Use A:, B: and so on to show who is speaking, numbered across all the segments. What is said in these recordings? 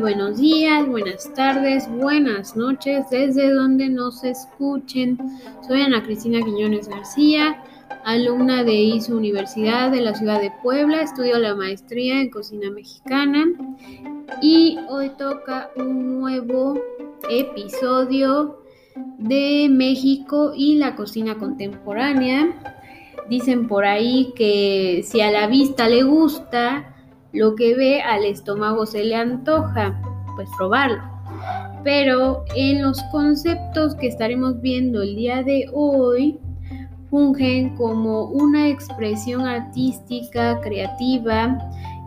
A: buenos días, buenas tardes, buenas noches, desde donde nos escuchen. Soy Ana Cristina Quiñones García, alumna de ISO Universidad de la ciudad de Puebla, estudio la maestría en cocina mexicana y hoy toca un nuevo episodio de México y la cocina contemporánea. Dicen por ahí que si a la vista le gusta, lo que ve al estómago se le antoja, pues probarlo. Pero en los conceptos que estaremos viendo el día de hoy, fungen como una expresión artística, creativa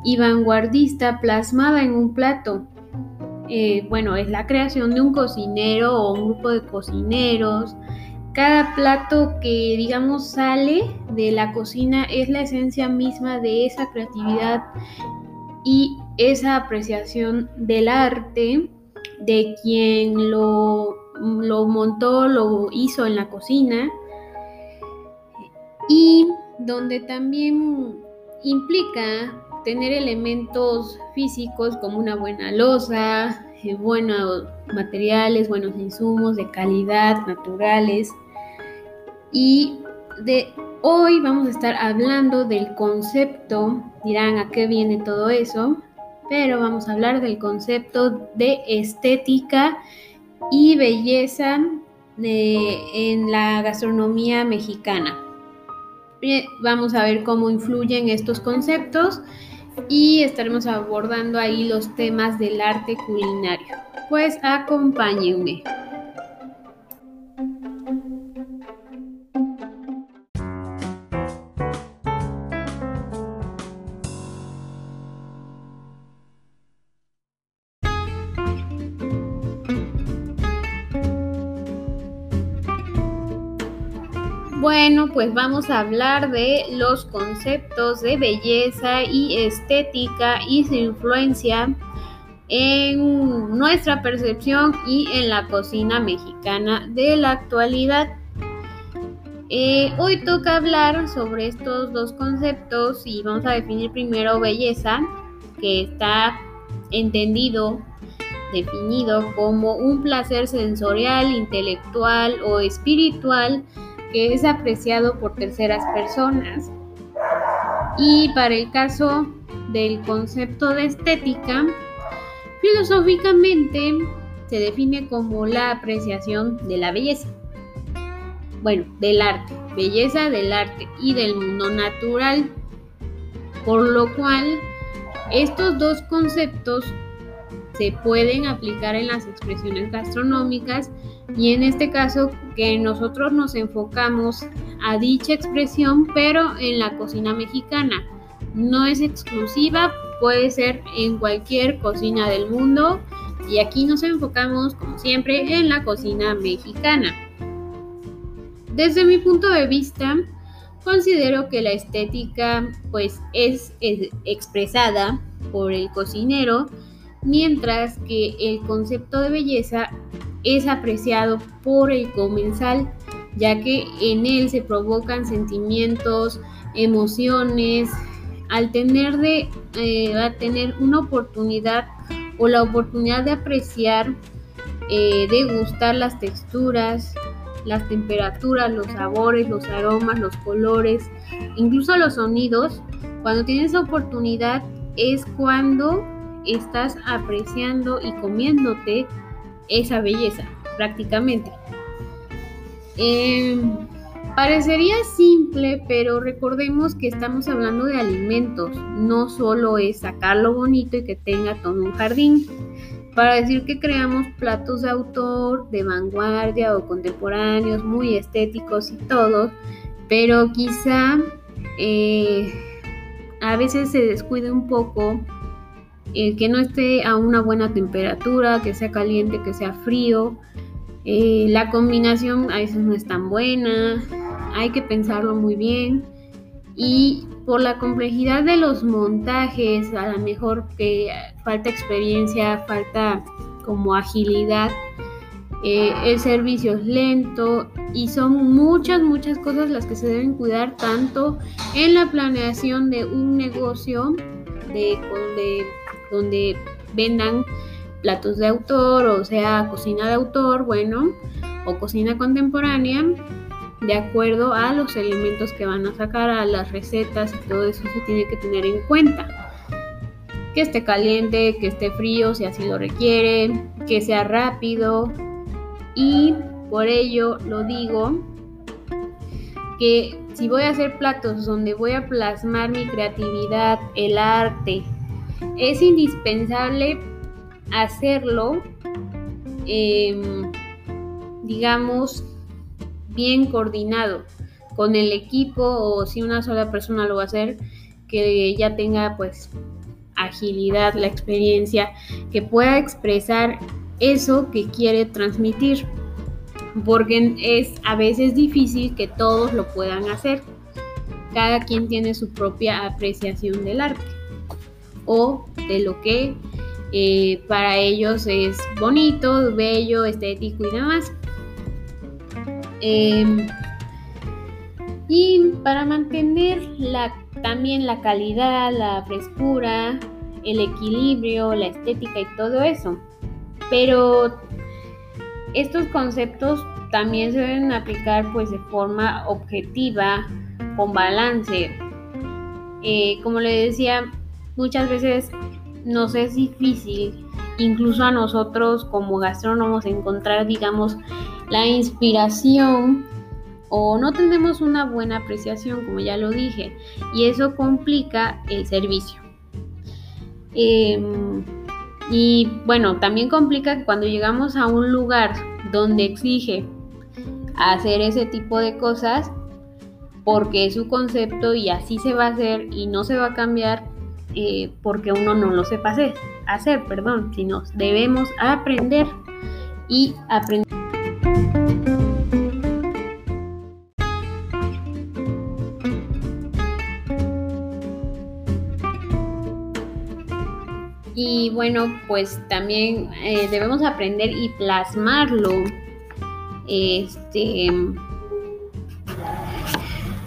A: y vanguardista plasmada en un plato. Eh, bueno, es la creación de un cocinero o un grupo de cocineros. Cada plato que digamos sale de la cocina es la esencia misma de esa creatividad y esa apreciación del arte de quien lo, lo montó, lo hizo en la cocina y donde también implica tener elementos físicos como una buena losa, eh, buenos materiales, buenos insumos de calidad, naturales. Y de Hoy vamos a estar hablando del concepto, dirán a qué viene todo eso, pero vamos a hablar del concepto de estética y belleza en la gastronomía mexicana. Vamos a ver cómo influyen estos conceptos y estaremos abordando ahí los temas del arte culinario. Pues acompáñenme. Pues vamos a hablar de los conceptos de belleza y estética y su influencia en nuestra percepción y en la cocina mexicana de la actualidad. Eh, hoy toca hablar sobre estos dos conceptos y vamos a definir primero belleza, que está entendido, definido como un placer sensorial, intelectual o espiritual que es apreciado por terceras personas. Y para el caso del concepto de estética, filosóficamente se define como la apreciación de la belleza. Bueno, del arte, belleza del arte y del mundo natural. Por lo cual, estos dos conceptos se pueden aplicar en las expresiones gastronómicas y en este caso que nosotros nos enfocamos a dicha expresión pero en la cocina mexicana. No es exclusiva, puede ser en cualquier cocina del mundo y aquí nos enfocamos como siempre en la cocina mexicana. Desde mi punto de vista, considero que la estética pues es, es expresada por el cocinero mientras que el concepto de belleza es apreciado por el comensal, ya que en él se provocan sentimientos, emociones, al tener, de, eh, tener una oportunidad o la oportunidad de apreciar, eh, de gustar las texturas, las temperaturas, los sabores, los aromas, los colores, incluso los sonidos, cuando tienes oportunidad es cuando estás apreciando y comiéndote esa belleza, prácticamente. Em, parecería simple, pero recordemos que estamos hablando de alimentos, no solo es sacarlo bonito y que tenga todo un jardín. Para decir que creamos platos de autor, de vanguardia o contemporáneos, muy estéticos y todo, pero quizá eh, a veces se descuide un poco el que no esté a una buena temperatura, que sea caliente, que sea frío. Eh, la combinación a veces no es tan buena, hay que pensarlo muy bien. Y por la complejidad de los montajes, a lo mejor que falta experiencia, falta como agilidad, eh, el servicio es lento y son muchas, muchas cosas las que se deben cuidar tanto en la planeación de un negocio de, de donde vendan platos de autor, o sea, cocina de autor, bueno, o cocina contemporánea, de acuerdo a los elementos que van a sacar, a las recetas y todo eso se tiene que tener en cuenta. Que esté caliente, que esté frío si así lo requiere, que sea rápido y por ello lo digo que si voy a hacer platos donde voy a plasmar mi creatividad, el arte, es indispensable hacerlo, em, digamos, bien coordinado con el equipo o si una sola persona lo va a hacer, que ya tenga pues agilidad, la experiencia, que pueda expresar eso que quiere transmitir, porque es a veces difícil que todos lo puedan hacer. Cada quien tiene su propia apreciación del arte o de lo que eh, para ellos es bonito, bello, estético y demás. Em, y para mantener también la calidad, la frescura, el equilibrio, la estética y todo eso. Pero estos conceptos también se deben aplicar pues de forma objetiva, con balance. Eh, como le decía, muchas veces nos es difícil, incluso a nosotros como gastrónomos, encontrar, digamos, la inspiración o no tenemos una buena apreciación, como ya lo dije, y eso complica el servicio. Em, y bueno, también complica cuando llegamos a un lugar donde exige hacer ese tipo de cosas, porque es su concepto y así se va a hacer y no se va a cambiar eh, porque uno no lo sepa hacer, hacer, perdón, sino debemos aprender y aprender. Y bueno, pues también eh, debemos aprender y plasmarlo. Este.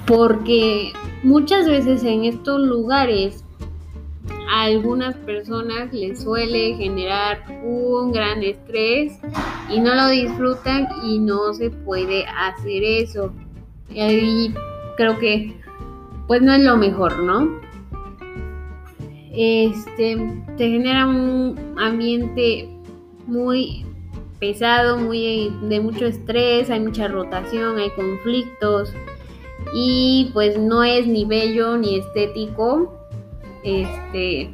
A: Porque muchas veces en estos lugares a algunas personas les suele generar un gran estrés y no lo disfrutan y no se puede hacer eso. Y ahí creo que pues no es lo mejor, ¿no? este, te genera un ambiente muy pesado, muy de mucho estrés, hay mucha rotación, hay conflictos y pues no es ni bello ni estético. Este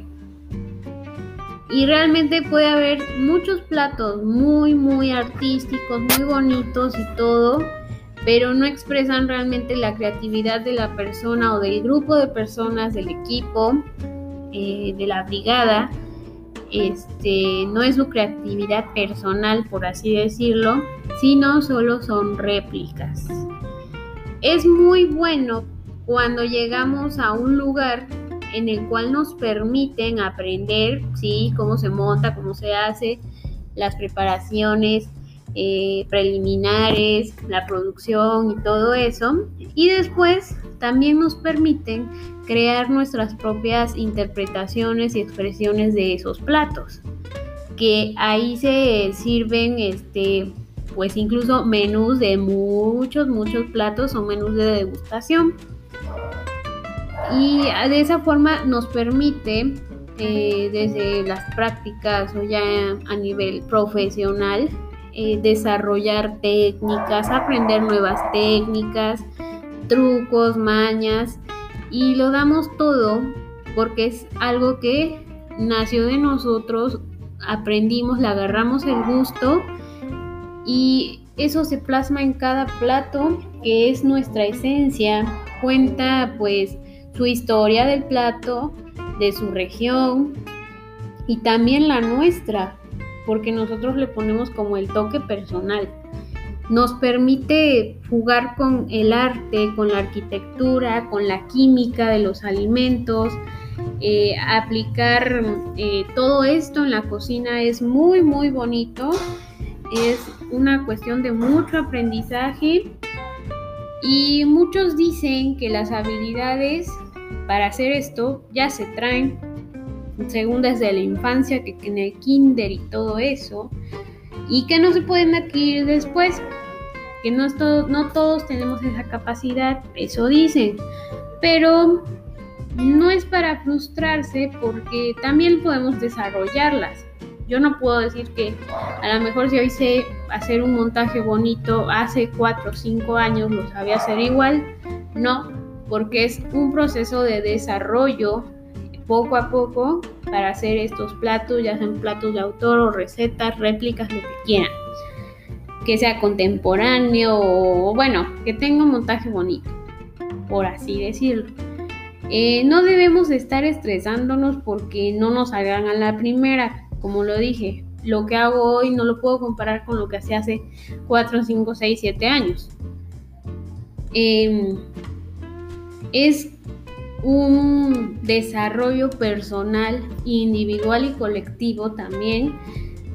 A: y realmente puede haber muchos platos muy muy artísticos, muy bonitos y todo, pero no expresan realmente la creatividad de la persona o del grupo de personas del equipo eh, de la brigada este, no es su creatividad personal, por así decirlo, sino solo son réplicas. Es muy bueno cuando llegamos a un lugar en el cual nos permiten aprender, sí, cómo se monta, cómo se hace, las preparaciones eh, preliminares, la producción y todo eso. Y después también nos permiten crear nuestras propias interpretaciones y expresiones de esos platos. Que ahí se sirven este pues incluso menús de muchos, muchos platos o menús de degustación. Y de esa forma nos permite eh, desde las prácticas o ya a nivel profesional eh, desarrollar técnicas, aprender nuevas técnicas, trucos, mañas y lo damos todo porque es algo que nació de nosotros, aprendimos, le agarramos el gusto y eso se plasma en cada plato que es nuestra esencia, cuenta pues su historia del plato, de su región y también la nuestra, porque nosotros le ponemos como el toque personal nos permite jugar con el arte, con la arquitectura, con la química de los alimentos. Eh, aplicar eh, todo esto en la cocina es muy muy bonito. Es una cuestión de mucho aprendizaje y muchos dicen que las habilidades para hacer esto ya se traen según desde la infancia, que en el kinder y todo eso, y que no se pueden adquirir después, que no, no todos tenemos esa capacidad, eso dicen, pero no es para frustrarse porque también podemos desarrollarlas. Yo no puedo decir que a lo mejor si hoy sé hacer un montaje bonito, hace 4 o 5 años lo sabía hacer igual. No, porque es un proceso de desarrollo poco a poco para hacer estos platos, ya sean platos de autor o recetas, réplicas, lo que quieran. Que sea contemporáneo o bueno, que tenga un montaje bonito, por así decirlo. Eh, no debemos estar estresándonos porque no nos hagan a la primera como lo dije, lo que hago hoy no lo puedo comparar con lo que hacía hace 4, 5, 6, 7 años. Em, es un desarrollo personal, individual y colectivo también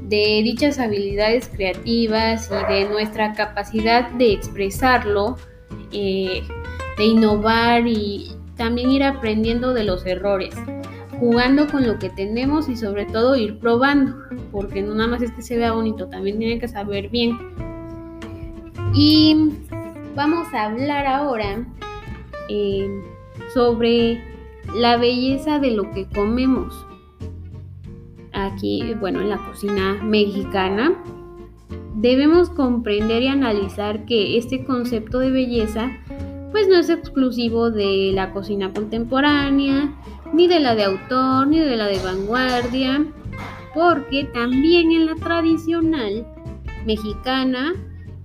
A: de dichas habilidades creativas y de nuestra capacidad de expresarlo, eh, de innovar y también ir aprendiendo de los errores jugando con lo que tenemos y sobre todo ir probando, porque no nada más es que se vea bonito, también tiene que saber bien. Y vamos a hablar ahora eh, sobre la belleza de lo que comemos. Aquí, bueno, en la cocina mexicana, debemos comprender y analizar que este concepto de belleza pues no es exclusivo de la cocina contemporánea, ni de la de autor, ni de la de vanguardia, porque también en la tradicional mexicana,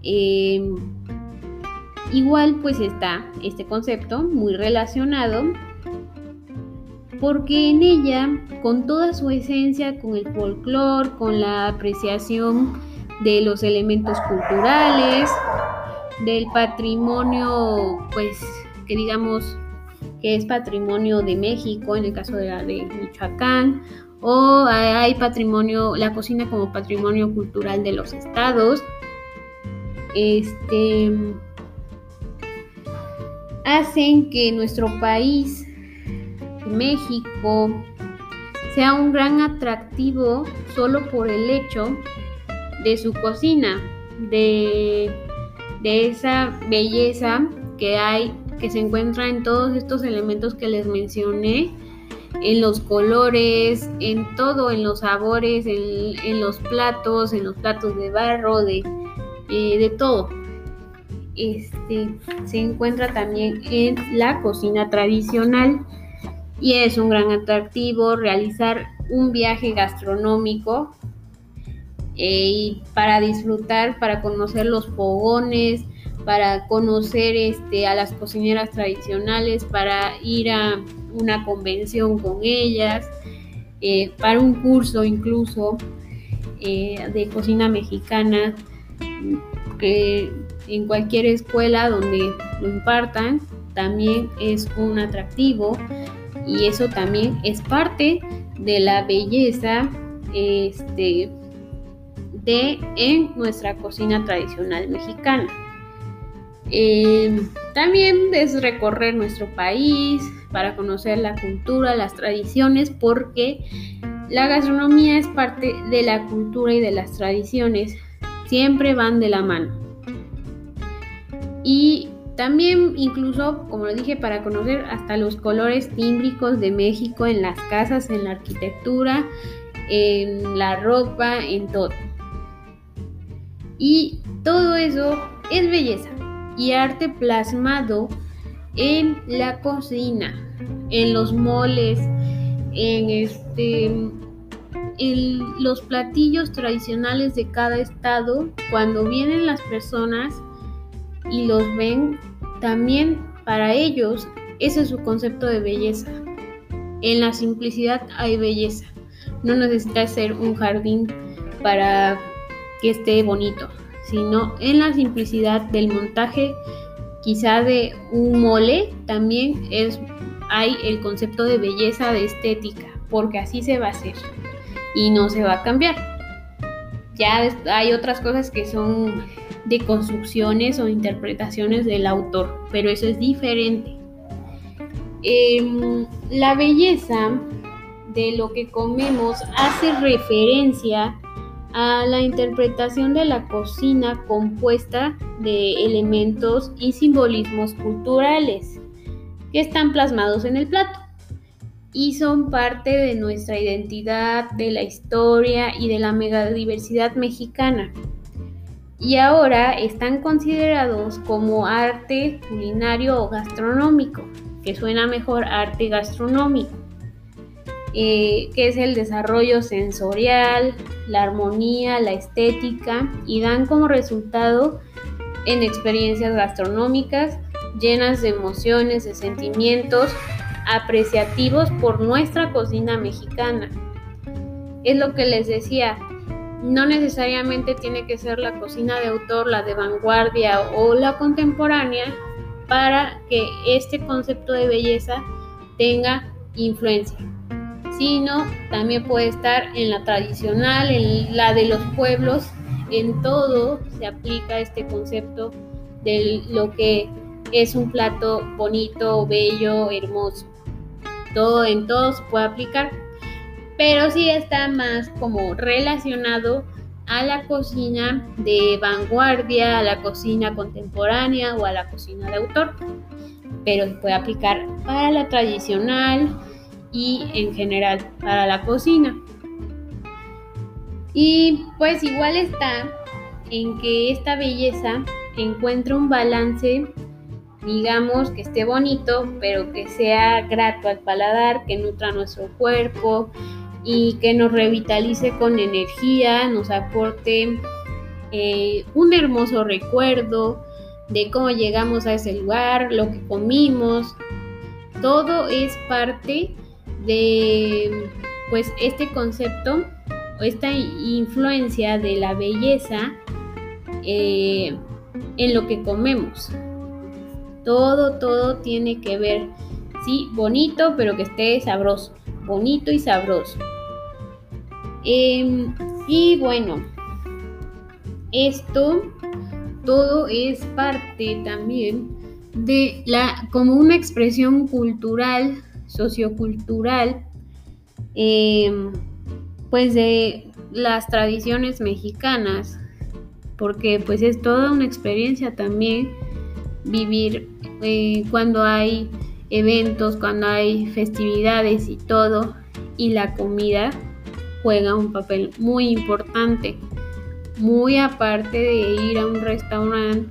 A: em, igual pues está este concepto muy relacionado, porque en ella, con toda su esencia, con el folclore, con la apreciación de los elementos culturales, del patrimonio, pues que digamos que es patrimonio de México, en el caso de la de Michoacán, o hay patrimonio, la cocina como patrimonio cultural de los estados. Este hacen que nuestro país, México, sea un gran atractivo solo por el hecho de su cocina, de, de esa belleza que hay que se encuentra en todos estos elementos que les mencioné, en los colores, en todo, en los sabores, en, los platos, en los platos de barro, de, eh, de todo. Este, se encuentra también en la cocina tradicional y es un gran atractivo realizar un viaje gastronómico eh, para disfrutar, para conocer los fogones, para conocer este, a las cocineras tradicionales, para ir a una convención con ellas, eh, para un curso incluso eh, de cocina mexicana, que en cualquier escuela donde lo impartan, también es un atractivo y eso también es parte de la belleza este, de en nuestra cocina tradicional mexicana. Em, también es recorrer nuestro país para conocer la cultura, las tradiciones, porque la gastronomía es parte de la cultura y de las tradiciones. Siempre van de la mano. Y también incluso, como lo dije, para conocer hasta los colores tímbricos de México en las casas, en la arquitectura, en la ropa, en todo. Y todo eso es belleza y arte plasmado en la cocina, en los moles, en este en los platillos tradicionales de cada estado, cuando vienen las personas y los ven, también para ellos ese es su concepto de belleza. En la simplicidad hay belleza. No necesita ser un jardín para que esté bonito sino en la simplicidad del montaje quizá de un mole también es hay el concepto de belleza de estética porque así se va a hacer y no se va a cambiar. Ya hay otras cosas que son de construcciones o interpretaciones del autor pero eso es diferente. Em, la belleza de lo que comemos hace referencia a la interpretación de la cocina compuesta de elementos y simbolismos culturales que están plasmados en el plato y son parte de nuestra identidad, de la historia y de la megadiversidad mexicana. Y ahora están considerados como arte culinario o gastronómico, que suena mejor arte gastronómico. Eh, que es el desarrollo sensorial, la armonía, la estética y dan como resultado en experiencias gastronómicas llenas de emociones, de sentimientos apreciativos por nuestra cocina mexicana. Es lo que les decía, no necesariamente tiene que ser la cocina de autor, la de vanguardia o la contemporánea para que este concepto de belleza tenga influencia sino también puede estar en la tradicional, en la de los pueblos, en todo se aplica este concepto de lo que es un plato bonito, bello, hermoso. Todo en todo se puede aplicar, pero sí está más como relacionado a la cocina de vanguardia, a la cocina contemporánea o a la cocina de autor. Pero se puede aplicar para la tradicional, y en general para la cocina. Y pues igual está en que esta belleza encuentre un balance, digamos, que esté bonito, pero que sea grato al paladar, que nutra nuestro cuerpo y que nos revitalice con energía, nos aporte eh, un hermoso recuerdo de cómo llegamos a ese lugar, lo que comimos. Todo es parte de pues este concepto o esta influencia de la belleza eh, en lo que comemos. Todo, todo tiene que ver, sí, bonito, pero que esté sabroso. Bonito y sabroso. Em, y bueno, esto todo es parte también de la, como una expresión cultural sociocultural, em, pues de las tradiciones mexicanas, porque pues es toda una experiencia también vivir eh, cuando hay eventos, cuando hay festividades y todo, y la comida juega un papel muy importante, muy aparte de ir a un restaurante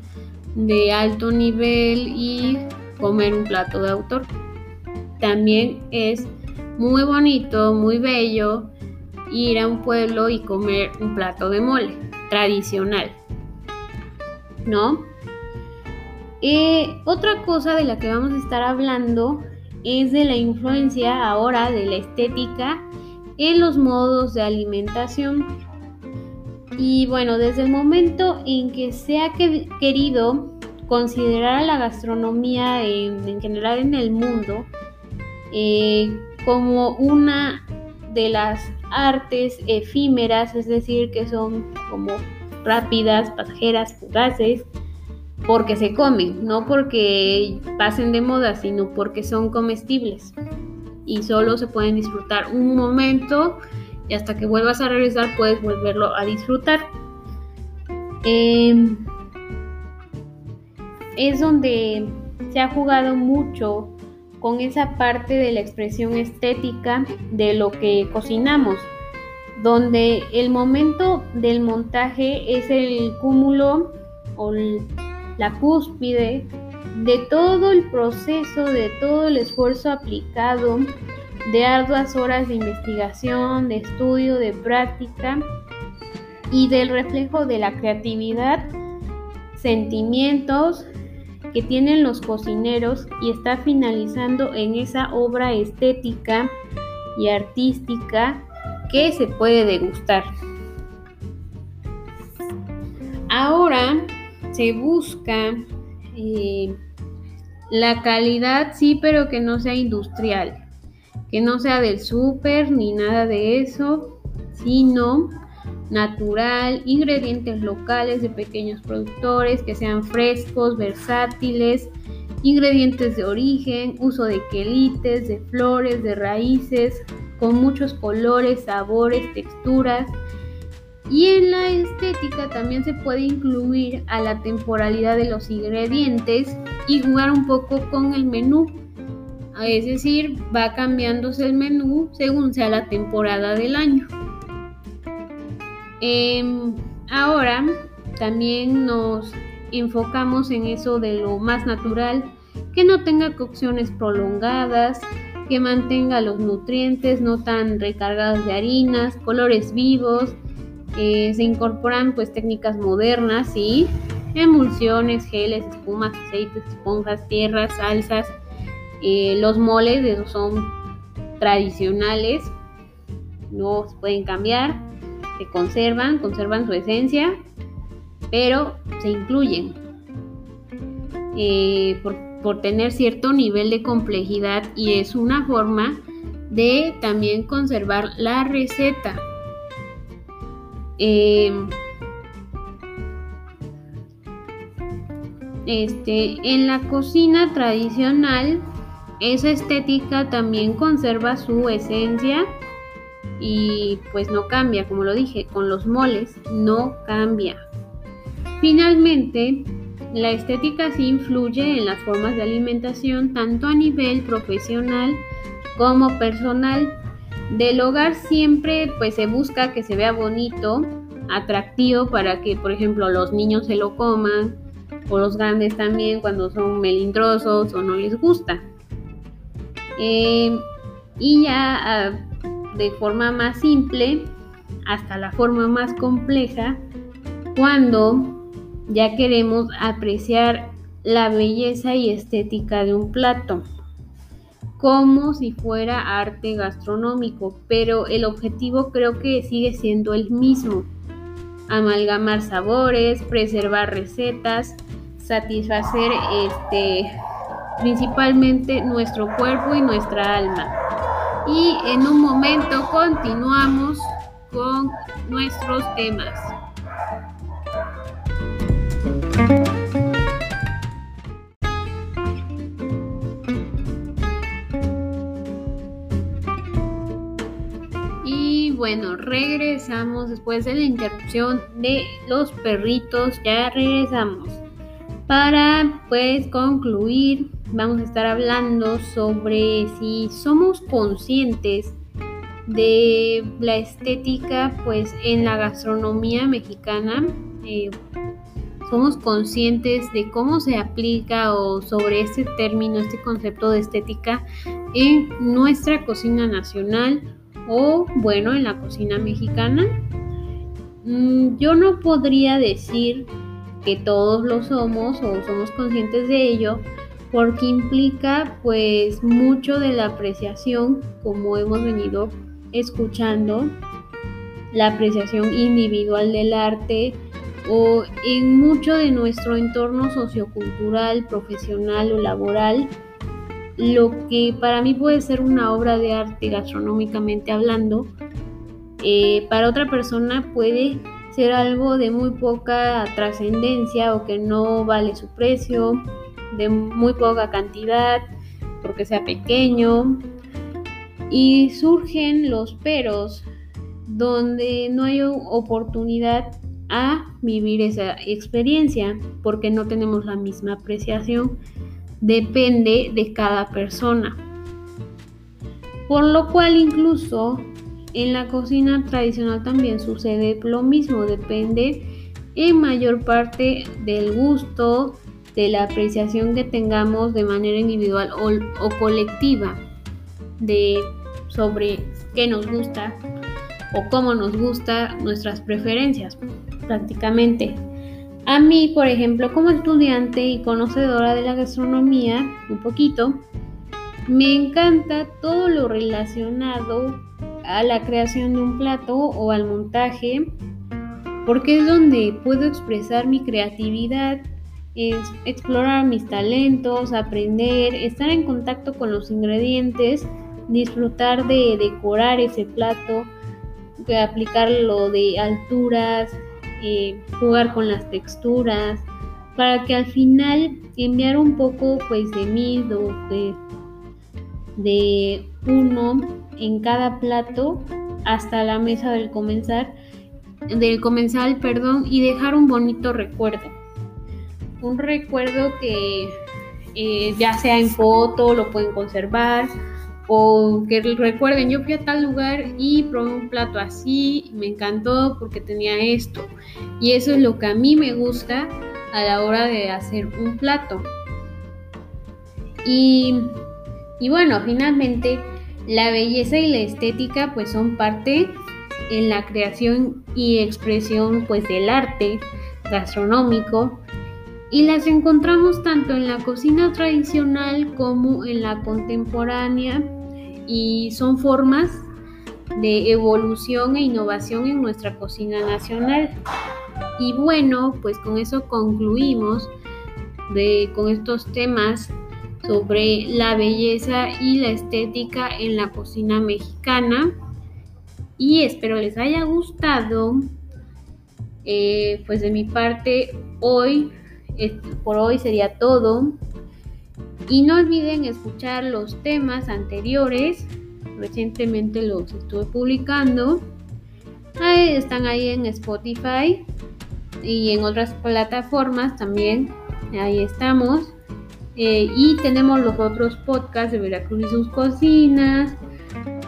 A: de alto nivel y comer un plato de autor también es muy bonito, muy bello ir a un pueblo y comer un plato de mole tradicional. ¿No? otra cosa de la que vamos a estar hablando es de la influencia ahora de la estética en los modos de alimentación. Y bueno, desde el momento en que se ha querido considerar a la gastronomía en general en el mundo, eh, como una de las artes efímeras, es decir, que son como rápidas, pasajeras, fugaces, porque se comen, no porque pasen de moda, sino porque son comestibles y solo se pueden disfrutar un momento y hasta que vuelvas a regresar puedes volverlo a disfrutar. Em, es donde se ha jugado mucho con esa parte de la expresión estética de lo que cocinamos, donde el momento del montaje es el cúmulo o la cúspide de todo el proceso, de todo el esfuerzo aplicado, de arduas horas de investigación, de estudio, de práctica y del reflejo de la creatividad, sentimientos, que tienen los cocineros y está finalizando en esa obra estética y artística que se puede degustar. Ahora se busca eh, la calidad, sí, pero que no sea industrial, que no sea del súper ni nada de eso, sino natural, ingredientes locales de pequeños productores que sean frescos, versátiles, ingredientes de origen, uso de quelites, de flores, de raíces, con muchos colores, sabores, texturas. Y en la estética también se puede incluir a la temporalidad de los ingredientes y jugar un poco con el menú. Es decir, va cambiándose el menú según sea la temporada del año. Em, ahora también nos enfocamos en eso de lo más natural, que no tenga cocciones prolongadas, que mantenga los nutrientes no tan recargados de harinas, colores vivos, eh, se incorporan pues técnicas modernas y emulsiones, geles, espumas, aceites, esponjas, tierras, salsas, eh, los moles esos son tradicionales, no se pueden cambiar, se conservan, conservan su esencia, pero se incluyen. Eh, por por tener cierto nivel de complejidad y es una forma de también conservar la receta. Em, este, en la cocina tradicional, esa estética también conserva su esencia y pues no cambia, como lo dije, con los moles no cambia. Finalmente, la estética sí influye en las formas de alimentación tanto a nivel profesional como personal. Del hogar siempre pues se busca que se vea bonito, atractivo para que por ejemplo los niños se lo coman o los grandes también cuando son melindrosos o no les gusta. Em, y ya ah, de forma más simple hasta la forma más compleja cuando ya queremos apreciar la belleza y estética de un plato, como si fuera arte gastronómico, pero el objetivo creo que sigue siendo el mismo, amalgamar sabores, preservar recetas, satisfacer este principalmente nuestro cuerpo y nuestra alma. Y en un momento continuamos con nuestros temas. Y bueno, regresamos después de la interrupción de los perritos, ya regresamos. Para pues concluir, vamos a estar hablando sobre si somos conscientes de la estética pues en la gastronomía mexicana. Eh, somos conscientes de cómo se aplica o sobre este término, este concepto de estética en nuestra cocina nacional o bueno, en la cocina mexicana. Mm, yo no podría decir que todos lo somos o somos conscientes de ello porque implica pues mucho de la apreciación como hemos venido escuchando, la apreciación individual del arte, o en mucho de nuestro entorno sociocultural, profesional o laboral, lo que para mí puede ser una obra de arte gastronómicamente hablando, eh, para otra persona puede ser algo de muy poca trascendencia o que no vale su precio, de muy poca cantidad, porque sea pequeño. Y surgen los peros, donde no hay oportunidad a vivir esa experiencia porque no tenemos la misma apreciación. Depende de cada persona. Por lo cual incluso en la cocina tradicional también sucede lo mismo. Depende en mayor parte del gusto, de la apreciación que tengamos de manera individual o, o colectiva de sobre qué nos gusta o cómo nos gusta nuestras preferencias prácticamente. A mí, por ejemplo, como estudiante y conocedora de la gastronomía, un poquito, me encanta todo lo relacionado a la creación de un plato o al montaje, porque es donde puedo expresar mi creatividad, explorar mis talentos, aprender, estar en contacto con los ingredientes, disfrutar de decorar ese plato, aplicar lo de alturas, eh, jugar con las texturas, para que al final enviar un poco pues de mí, de, uno en cada plato hasta la mesa del comenzar del comensal, perdón, y dejar un bonito recuerdo. Un recuerdo que eh, ya sea en foto, lo pueden conservar o que recuerden, yo fui a tal lugar y probé un plato así, me encantó porque tenía esto. Y eso es lo que a mí me gusta a la hora de hacer un plato. Y, y bueno, finalmente la belleza y la estética pues son parte en la creación y expresión pues del arte gastronómico y las encontramos tanto en la cocina tradicional como en la contemporánea y son formas de evolución e innovación en nuestra cocina nacional. Y bueno, pues con eso concluimos con estos temas sobre la belleza y la estética en la cocina mexicana y espero les haya gustado. Eh, pues de mi parte hoy, por hoy sería todo. Y no olviden escuchar los temas anteriores. Recientemente los estuve publicando. están ahí en Spotify y en otras plataformas también. Ahí estamos. Eh, y tenemos los otros podcasts de Veracruz y sus cocinas,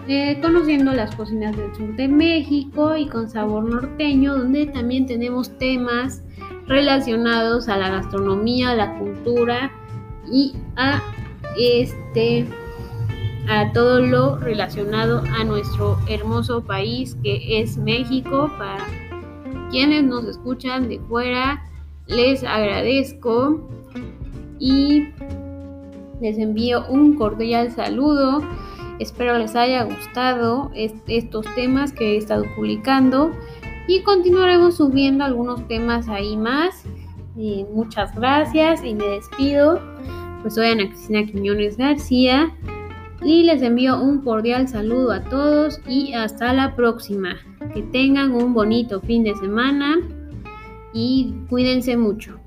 A: eh, conociendo las cocinas del sur de México y con sabor norteño, donde también tenemos temas relacionados a la gastronomía, la cultura y a este a todo lo relacionado a nuestro hermoso país que es México. Para quienes nos escuchan de fuera, les agradezco y les envío un cordial saludo Espero les haya gustado estos temas que he estado publicando y continuaremos subiendo algunos temas ahí más. muchas gracias y me despido. Pues soy Ana Cristina Quiñones García y les envío un cordial saludo a todos y hasta la próxima. Que tengan un bonito fin de semana y cuídense mucho.